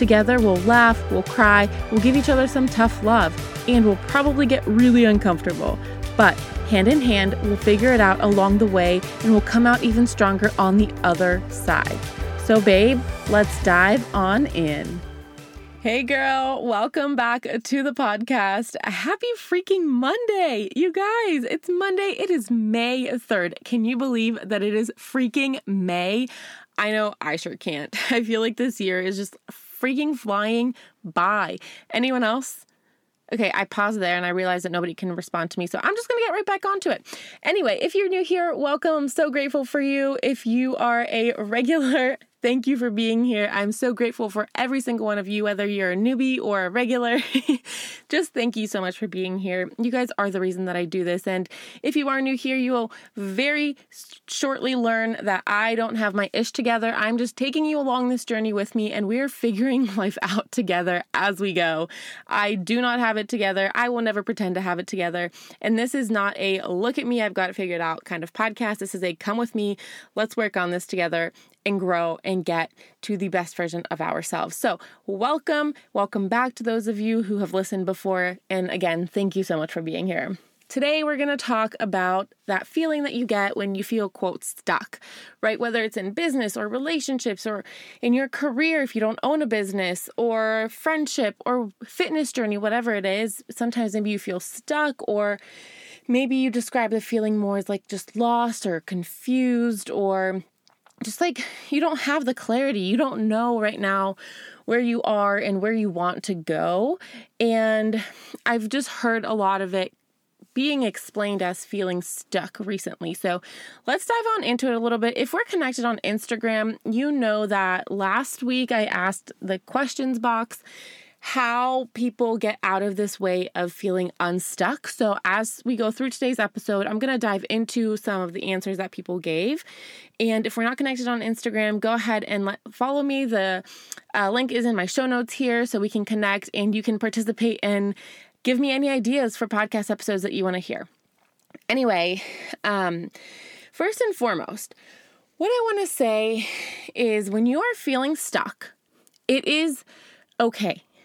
Together, we'll laugh, we'll cry, we'll give each other some tough love, and we'll probably get really uncomfortable. But hand in hand, we'll figure it out along the way and we'll come out even stronger on the other side. So, babe, let's dive on in. Hey girl, welcome back to the podcast. Happy freaking Monday, you guys. It's Monday. It is May 3rd. Can you believe that it is freaking May? I know I sure can't. I feel like this year is just freaking flying by. Anyone else? Okay, I paused there and I realized that nobody can respond to me, so I'm just gonna get right back onto it. Anyway, if you're new here, welcome. I'm so grateful for you. If you are a regular, Thank you for being here. I'm so grateful for every single one of you, whether you're a newbie or a regular. Just thank you so much for being here. You guys are the reason that I do this. And if you are new here, you will very shortly learn that I don't have my ish together. I'm just taking you along this journey with me, and we're figuring life out together as we go. I do not have it together. I will never pretend to have it together. And this is not a look at me, I've got it figured out kind of podcast. This is a come with me, let's work on this together and grow and get to the best version of ourselves. So, welcome, welcome back to those of you who have listened before. And again, thank you so much for being here. Today, we're going to talk about that feeling that you get when you feel, quote, stuck, right? Whether it's in business or relationships or in your career, if you don't own a business or friendship or fitness journey, whatever it is, sometimes maybe you feel stuck or maybe you describe the feeling more as like just lost or confused or just like you don't have the clarity. You don't know right now where you are and where you want to go. And I've just heard a lot of it being explained as feeling stuck recently. So let's dive on into it a little bit. If we're connected on Instagram, you know that last week I asked the questions box how people get out of this way of feeling unstuck. So, as we go through today's episode, I'm going to dive into some of the answers that people gave. And if we're not connected on Instagram, go ahead and let, follow me. The uh, link is in my show notes here so we can connect and you can participate and give me any ideas for podcast episodes that you want to hear. Anyway, um, first and foremost, what I want to say is when you are feeling stuck, it is okay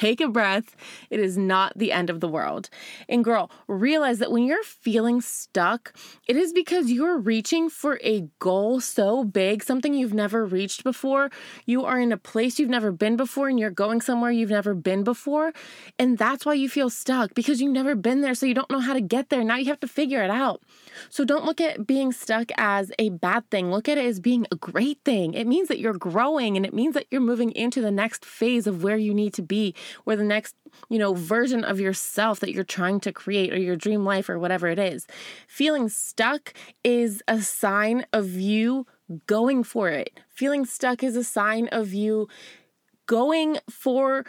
Take a breath. It is not the end of the world. And girl, realize that when you're feeling stuck, it is because you're reaching for a goal so big, something you've never reached before. You are in a place you've never been before and you're going somewhere you've never been before. And that's why you feel stuck because you've never been there. So you don't know how to get there. Now you have to figure it out. So don't look at being stuck as a bad thing. Look at it as being a great thing. It means that you're growing and it means that you're moving into the next phase of where you need to be or the next, you know, version of yourself that you're trying to create or your dream life or whatever it is. Feeling stuck is a sign of you going for it. Feeling stuck is a sign of you going for,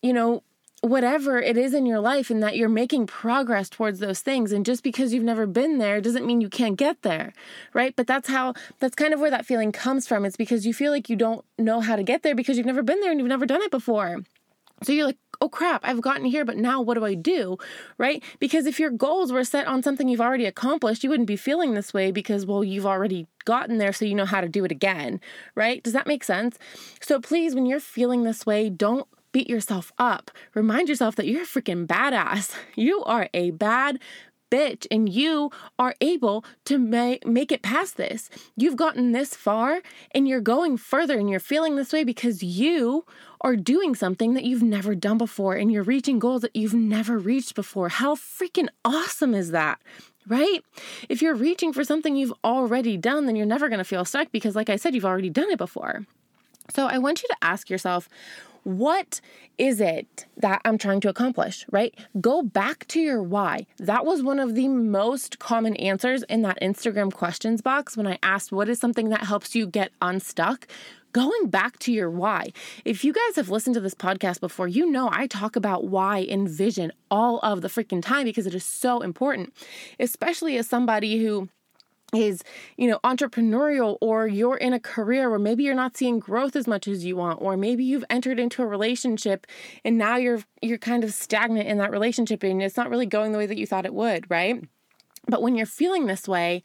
you know, whatever it is in your life and that you're making progress towards those things and just because you've never been there doesn't mean you can't get there right but that's how that's kind of where that feeling comes from it's because you feel like you don't know how to get there because you've never been there and you've never done it before so you're like, oh crap, I've gotten here, but now what do I do? Right? Because if your goals were set on something you've already accomplished, you wouldn't be feeling this way because, well, you've already gotten there, so you know how to do it again. Right? Does that make sense? So please, when you're feeling this way, don't beat yourself up. Remind yourself that you're a freaking badass. You are a bad bitch and you are able to make make it past this. You've gotten this far and you're going further and you're feeling this way because you are doing something that you've never done before and you're reaching goals that you've never reached before. How freaking awesome is that? Right? If you're reaching for something you've already done, then you're never going to feel stuck because, like I said, you've already done it before. So I want you to ask yourself, what is it that I'm trying to accomplish, right? Go back to your why. That was one of the most common answers in that Instagram questions box when I asked, What is something that helps you get unstuck? Going back to your why. If you guys have listened to this podcast before, you know I talk about why and vision all of the freaking time because it is so important, especially as somebody who is you know entrepreneurial or you're in a career where maybe you're not seeing growth as much as you want or maybe you've entered into a relationship and now you're you're kind of stagnant in that relationship and it's not really going the way that you thought it would right but when you're feeling this way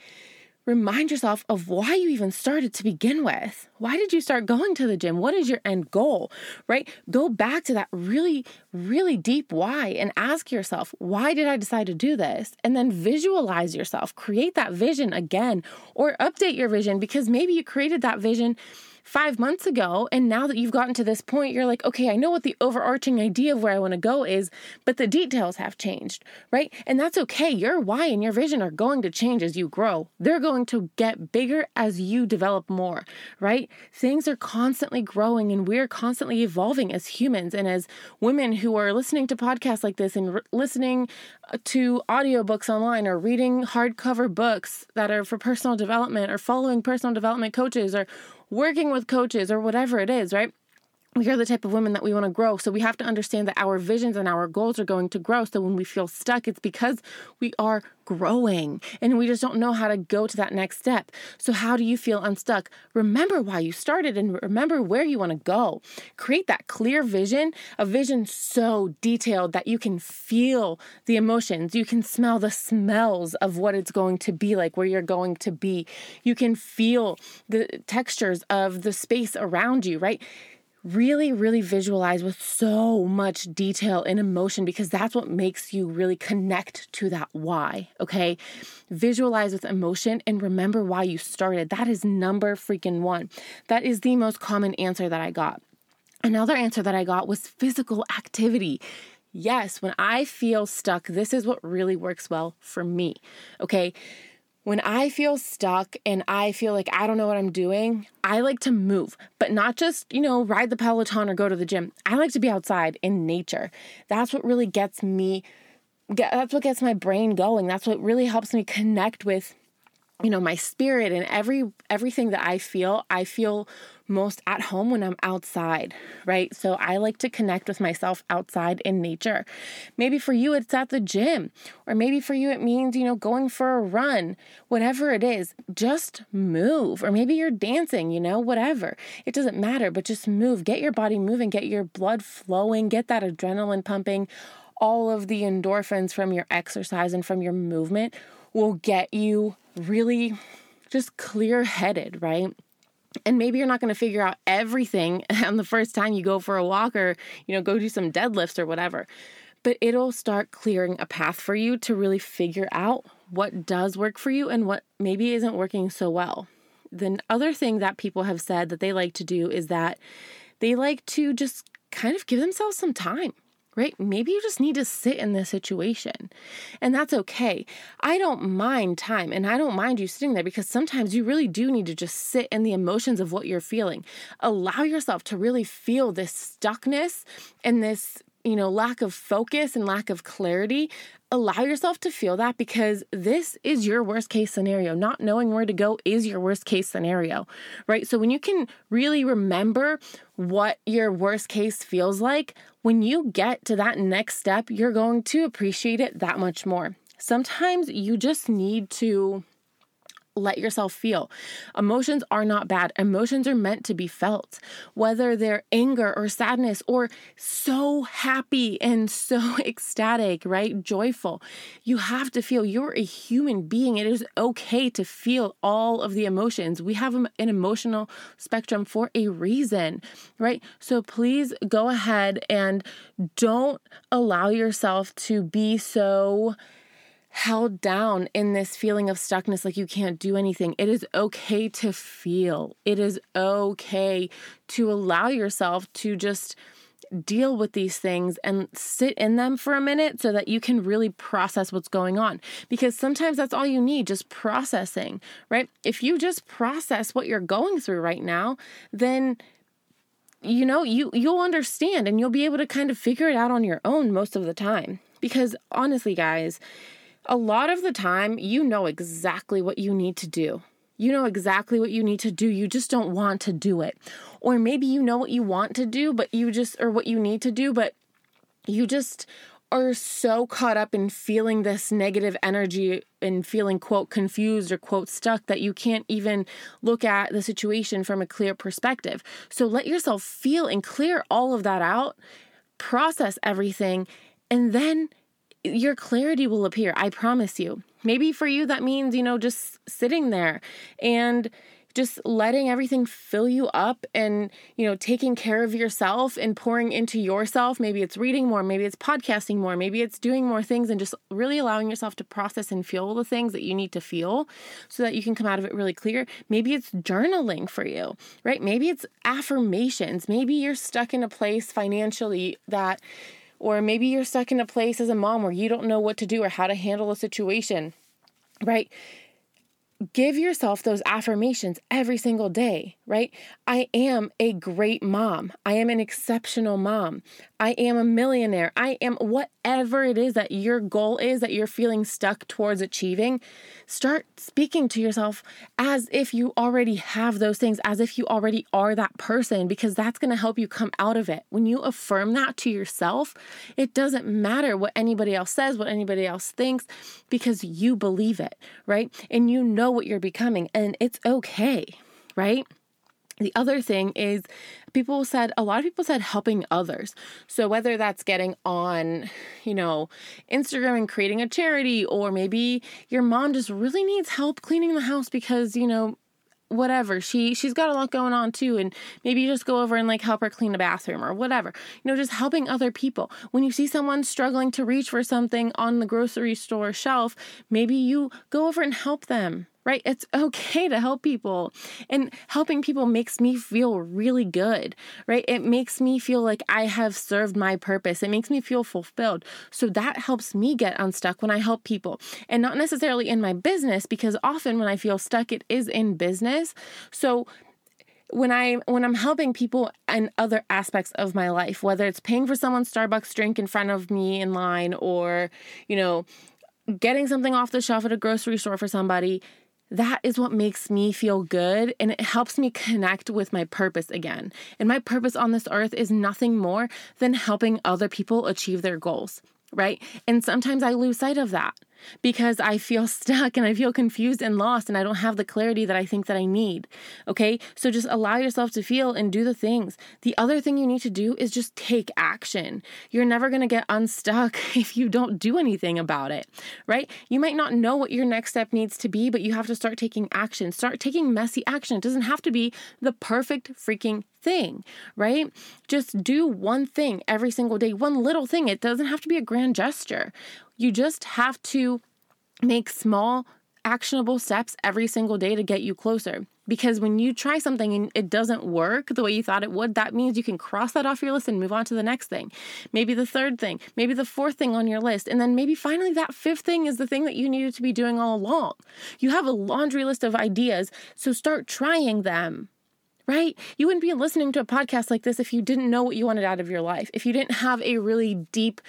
remind yourself of why you even started to begin with. Why did you start going to the gym? What is your end goal, right? Go back to that really, really deep why and ask yourself, why did I decide to do this? And then visualize yourself, create that vision again, or update your vision because maybe you created that vision five months ago. And now that you've gotten to this point, you're like, okay, I know what the overarching idea of where I want to go is, but the details have changed, right? And that's okay. Your why and your vision are going to change as you grow. They're going to get bigger as you develop more, right? Things are constantly growing and we're constantly evolving as humans and as women who are listening to podcasts like this and re- listening uh, to audiobooks online or reading hardcover books that are for personal development or following personal development coaches or working with coaches or whatever it is, right? We are the type of women that we want to grow. So we have to understand that our visions and our goals are going to grow. So when we feel stuck, it's because we are growing and we just don't know how to go to that next step. So, how do you feel unstuck? Remember why you started and remember where you want to go. Create that clear vision, a vision so detailed that you can feel the emotions, you can smell the smells of what it's going to be like, where you're going to be. You can feel the textures of the space around you, right? Really, really visualize with so much detail and emotion because that's what makes you really connect to that why. Okay. Visualize with emotion and remember why you started. That is number freaking one. That is the most common answer that I got. Another answer that I got was physical activity. Yes, when I feel stuck, this is what really works well for me. Okay when I feel stuck and I feel like I don't know what I'm doing, I like to move, but not just, you know, ride the Peloton or go to the gym. I like to be outside in nature. That's what really gets me, that's what gets my brain going. That's what really helps me connect with you know my spirit and every everything that i feel i feel most at home when i'm outside right? So i like to connect with myself outside in nature. Maybe for you it's at the gym or maybe for you it means you know going for a run whatever it is just move or maybe you're dancing you know whatever. It doesn't matter but just move. Get your body moving get your blood flowing get that adrenaline pumping all of the endorphins from your exercise and from your movement will get you really just clear headed, right? And maybe you're not going to figure out everything on the first time you go for a walk or, you know, go do some deadlifts or whatever. But it'll start clearing a path for you to really figure out what does work for you and what maybe isn't working so well. The other thing that people have said that they like to do is that they like to just kind of give themselves some time right? Maybe you just need to sit in this situation. And that's okay. I don't mind time and I don't mind you sitting there because sometimes you really do need to just sit in the emotions of what you're feeling. Allow yourself to really feel this stuckness and this you know, lack of focus and lack of clarity, allow yourself to feel that because this is your worst case scenario. Not knowing where to go is your worst case scenario, right? So when you can really remember what your worst case feels like, when you get to that next step, you're going to appreciate it that much more. Sometimes you just need to let yourself feel. Emotions are not bad. Emotions are meant to be felt, whether they're anger or sadness or so happy and so ecstatic, right? Joyful. You have to feel you're a human being. It is okay to feel all of the emotions. We have an emotional spectrum for a reason, right? So please go ahead and don't allow yourself to be so held down in this feeling of stuckness, like you can't do anything. It is okay to feel. It is okay to allow yourself to just deal with these things and sit in them for a minute so that you can really process what's going on. Because sometimes that's all you need, just processing, right? If you just process what you're going through right now, then you know, you you'll understand and you'll be able to kind of figure it out on your own most of the time. Because honestly, guys, a lot of the time, you know exactly what you need to do. You know exactly what you need to do. You just don't want to do it. Or maybe you know what you want to do, but you just, or what you need to do, but you just are so caught up in feeling this negative energy and feeling, quote, confused or, quote, stuck that you can't even look at the situation from a clear perspective. So let yourself feel and clear all of that out, process everything, and then your clarity will appear. I promise you. Maybe for you, that means, you know, just sitting there and just letting everything fill you up and, you know, taking care of yourself and pouring into yourself. Maybe it's reading more, maybe it's podcasting more, maybe it's doing more things and just really allowing yourself to process and feel the things that you need to feel so that you can come out of it really clear. Maybe it's journaling for you, right? Maybe it's affirmations. Maybe you're stuck in a place financially that or maybe you're stuck in a place as a mom where you don't know what to do or how to handle a situation, right? Give yourself those affirmations every single day, right? I am a great mom. I am an exceptional mom. I am a millionaire. I am whatever it is that your goal is that you're feeling stuck towards achieving. Start speaking to yourself as if you already have those things, as if you already are that person, because that's going to help you come out of it. When you affirm that to yourself, it doesn't matter what anybody else says, what anybody else thinks, because you believe it, right? And you know what you're becoming, and it's okay, right? The other thing is people said a lot of people said helping others. So whether that's getting on, you know, Instagram and creating a charity or maybe your mom just really needs help cleaning the house because, you know, whatever she she's got a lot going on too and maybe you just go over and like help her clean the bathroom or whatever you know just helping other people when you see someone struggling to reach for something on the grocery store shelf maybe you go over and help them right? It's okay to help people. And helping people makes me feel really good, right? It makes me feel like I have served my purpose. It makes me feel fulfilled. So that helps me get unstuck when I help people. And not necessarily in my business, because often when I feel stuck, it is in business. So when I when I'm helping people in other aspects of my life, whether it's paying for someone's Starbucks drink in front of me in line or, you know, getting something off the shelf at a grocery store for somebody, that is what makes me feel good and it helps me connect with my purpose again. And my purpose on this earth is nothing more than helping other people achieve their goals, right? And sometimes I lose sight of that because I feel stuck and I feel confused and lost and I don't have the clarity that I think that I need. Okay? So just allow yourself to feel and do the things. The other thing you need to do is just take action. You're never going to get unstuck if you don't do anything about it, right? You might not know what your next step needs to be, but you have to start taking action. Start taking messy action. It doesn't have to be the perfect freaking thing, right? Just do one thing every single day, one little thing. It doesn't have to be a grand gesture. You just have to make small, actionable steps every single day to get you closer. Because when you try something and it doesn't work the way you thought it would, that means you can cross that off your list and move on to the next thing. Maybe the third thing, maybe the fourth thing on your list. And then maybe finally that fifth thing is the thing that you needed to be doing all along. You have a laundry list of ideas, so start trying them right? You wouldn't be listening to a podcast like this if you didn't know what you wanted out of your life, if you didn't have a really deep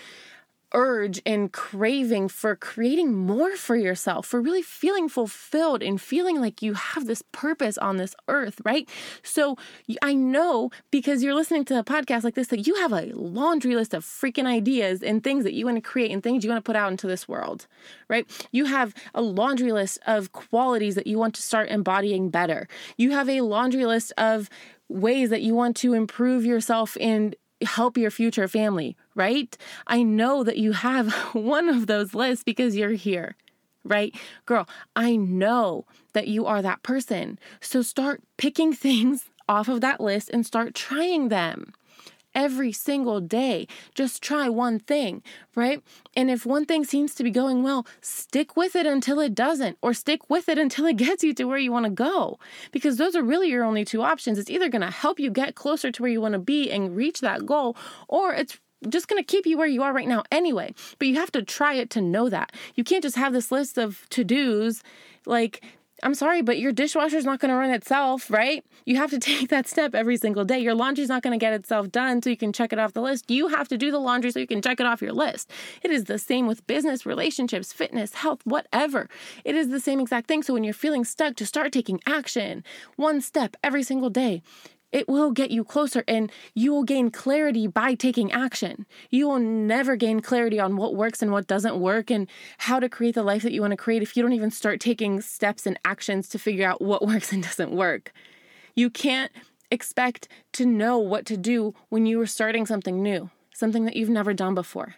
urge and craving for creating more for yourself, for really feeling fulfilled and feeling like you have this purpose on this earth, right? So I know because you're listening to a podcast like this that you have a laundry list of freaking ideas and things that you want to create and things you want to put out into this world, right? You have a laundry list of qualities that you want to start embodying better. You have a laundry list of ways that you want to improve yourself and help your future family, right? I know that you have one of those lists because you're here, right? Girl, I know that you are that person. So start picking things off of that list and start trying them every single day. Just try one thing, right? And if one thing seems to be going well, stick with it until it doesn't, or stick with it until it gets you to where you want to go. Because those are really your only two options. It's either going to help you get closer to where you want to be and reach that goal, or it's just going to keep you where you are right now anyway. But you have to try it to know that. You can't just have this list of to dos like I'm sorry, but your dishwasher's not going to run itself, right? You have to take that step every single day. Your laundry's not going to get itself done so you can check it off the list. You have to do the laundry so you can check it off your list. It is the same with business, relationships, fitness, health, whatever. It is the same exact thing. So when you're feeling stuck, to start taking action, one step every single day it will get you closer and you will gain clarity by taking action. You will never gain clarity on what works and what doesn't work and how to create the life that you want to create if you don't even start taking steps and actions to figure out what works and doesn't work. You can't expect to know what to do when you are starting something new, something that you've never done before.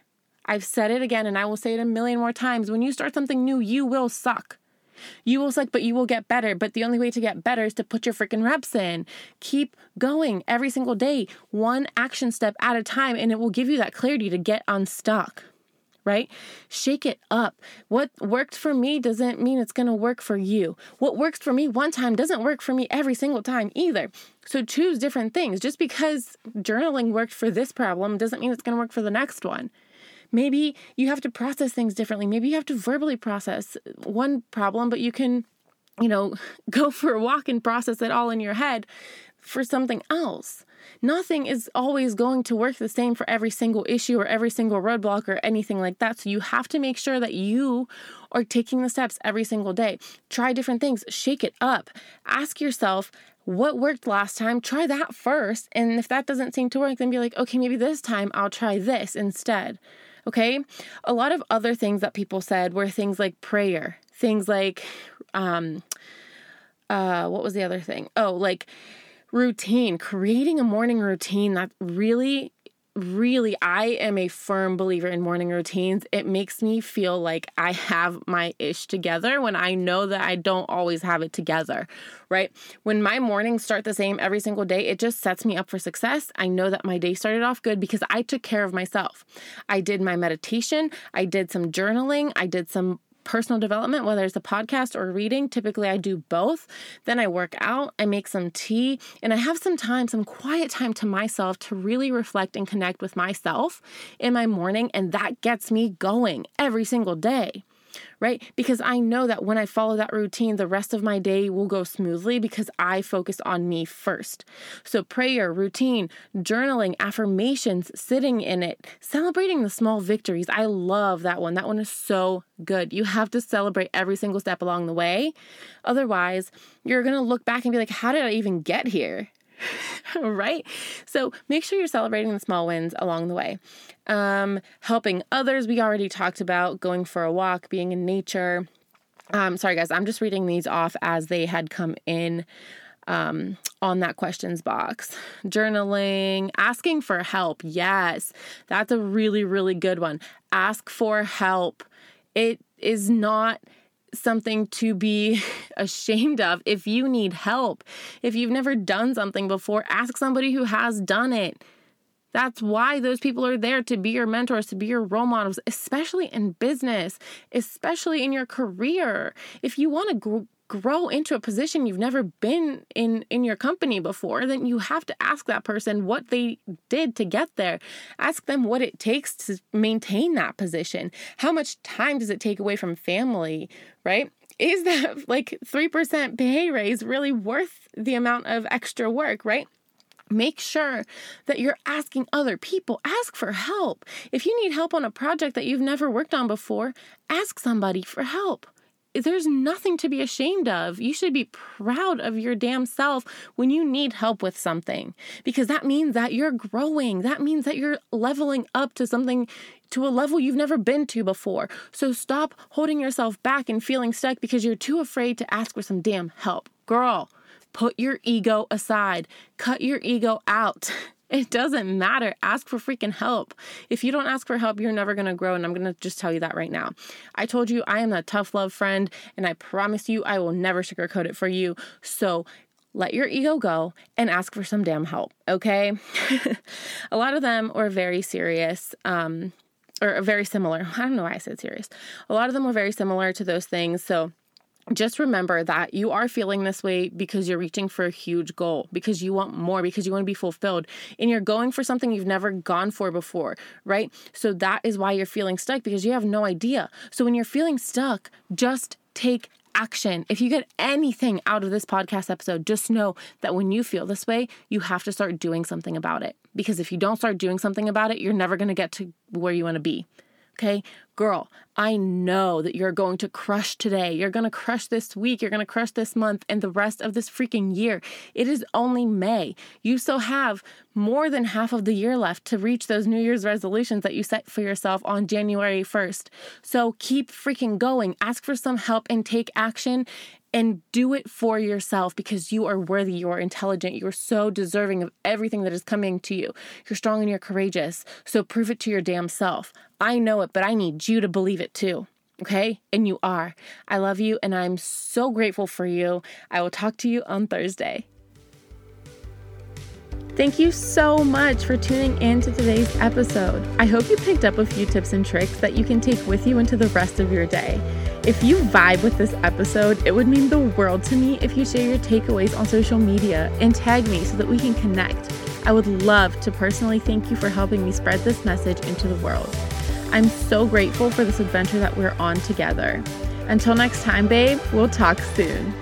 I've said it again and I will say it a million more times. When you start something new, you will suck. You will suck, but you will get better. But the only way to get better is to put your freaking reps in. Keep going every single day, one action step at a time, and it will give you that clarity to get unstuck right? Shake it up. What worked for me doesn't mean it's going to work for you. What works for me one time doesn't work for me every single time either. So choose different things. Just because journaling worked for this problem doesn't mean it's going to work for the next one. Maybe you have to process things differently. Maybe you have to verbally process one problem, but you can, you know, go for a walk and process it all in your head for something else. Nothing is always going to work the same for every single issue or every single roadblock or anything like that. So you have to make sure that you are taking the steps every single day. Try different things, shake it up. Ask yourself, what worked last time? Try that first. And if that doesn't seem to work, then be like, okay, maybe this time I'll try this instead. Okay. A lot of other things that people said were things like prayer, things like, um, uh, what was the other thing? Oh, like routine, creating a morning routine that really really, I am a firm believer in morning routines. It makes me feel like I have my ish together when I know that I don't always have it together, right? When my mornings start the same every single day, it just sets me up for success. I know that my day started off good because I took care of myself. I did my meditation, I did some journaling, I did some personal development, whether it's a podcast or reading. Typically, I do both. Then I work out, I make some tea, and I have some time, some quiet time to myself to really reflect and connect with myself in my morning. And that gets me going every single day right? Because I know that when I follow that routine, the rest of my day will go smoothly because I focus on me first. So, prayer, routine, journaling, affirmations, sitting in it, celebrating the small victories. I love that one. That one is so good. You have to celebrate every single step along the way. Otherwise, you're going to look back and be like, how did I even get here? right? So make sure you're celebrating the small wins along the way. Um, helping others, we already talked about going for a walk, being in nature. Um, sorry, guys, I'm just reading these off as they had come in um, on that questions box. Journaling, asking for help. Yes, that's a really, really good one. Ask for help. It is not something to be ashamed of. If you need help, if you've never done something before, ask somebody who has done it. That's why those people are there to be your mentors, to be your role models, especially in business, especially in your career. If you want to grow, grow into a position you've never been in in your company before then you have to ask that person what they did to get there. Ask them what it takes to maintain that position. How much time does it take away from family right? Is that like 3% pay raise really worth the amount of extra work right Make sure that you're asking other people. Ask for help. If you need help on a project that you've never worked on before, ask somebody for help there's nothing to be ashamed of. You should be proud of your damn self when you need help with something because that means that you're growing. That means that you're leveling up to something to a level you've never been to before. So stop holding yourself back and feeling stuck because you're too afraid to ask for some damn help. Girl, put your ego aside, cut your ego out. It doesn't matter. Ask for freaking help. If you don't ask for help, you're never going to grow. And I'm going to just tell you that right now. I told you I am a tough love friend, and I promise you I will never sugarcoat it for you. So let your ego go and ask for some damn help, okay? a lot of them were very serious. Um, or very similar. I don't know why I said serious. A lot of them were very similar to those things. So just remember that you are feeling this way because you're reaching for a huge goal, because you want more, because you want to be fulfilled, and you're going for something you've never gone for before, right? So that is why you're feeling stuck because you have no idea. So when you're feeling stuck, just take action. If you get anything out of this podcast episode, just know that when you feel this way, you have to start doing something about it. Because if you don't start doing something about it, you're never going to get to where you want to be. Okay, girl, I know that you're going to crush today. You're going to crush this week. You're going to crush this month and the rest of this freaking year. It is only May. You still have more than half of the year left to reach those New Year's resolutions that you set for yourself on January 1st. So keep freaking going. Ask for some help and take action and do it for yourself because you are worthy, you are intelligent, you are so deserving of everything that is coming to you. You're strong and you're courageous. So prove it to your damn self. I know it, but I need you to believe it too. Okay? And you are. I love you and I'm so grateful for you. I will talk to you on Thursday. Thank you so much for tuning in to today's episode. I hope you picked up a few tips and tricks that you can take with you into the rest of your day. If you vibe with this episode, it would mean the world to me if you share your takeaways on social media and tag me so that we can connect. I would love to personally thank you for helping me spread this message into the world. I'm so grateful for this adventure that we're on together. Until next time, babe, we'll talk soon.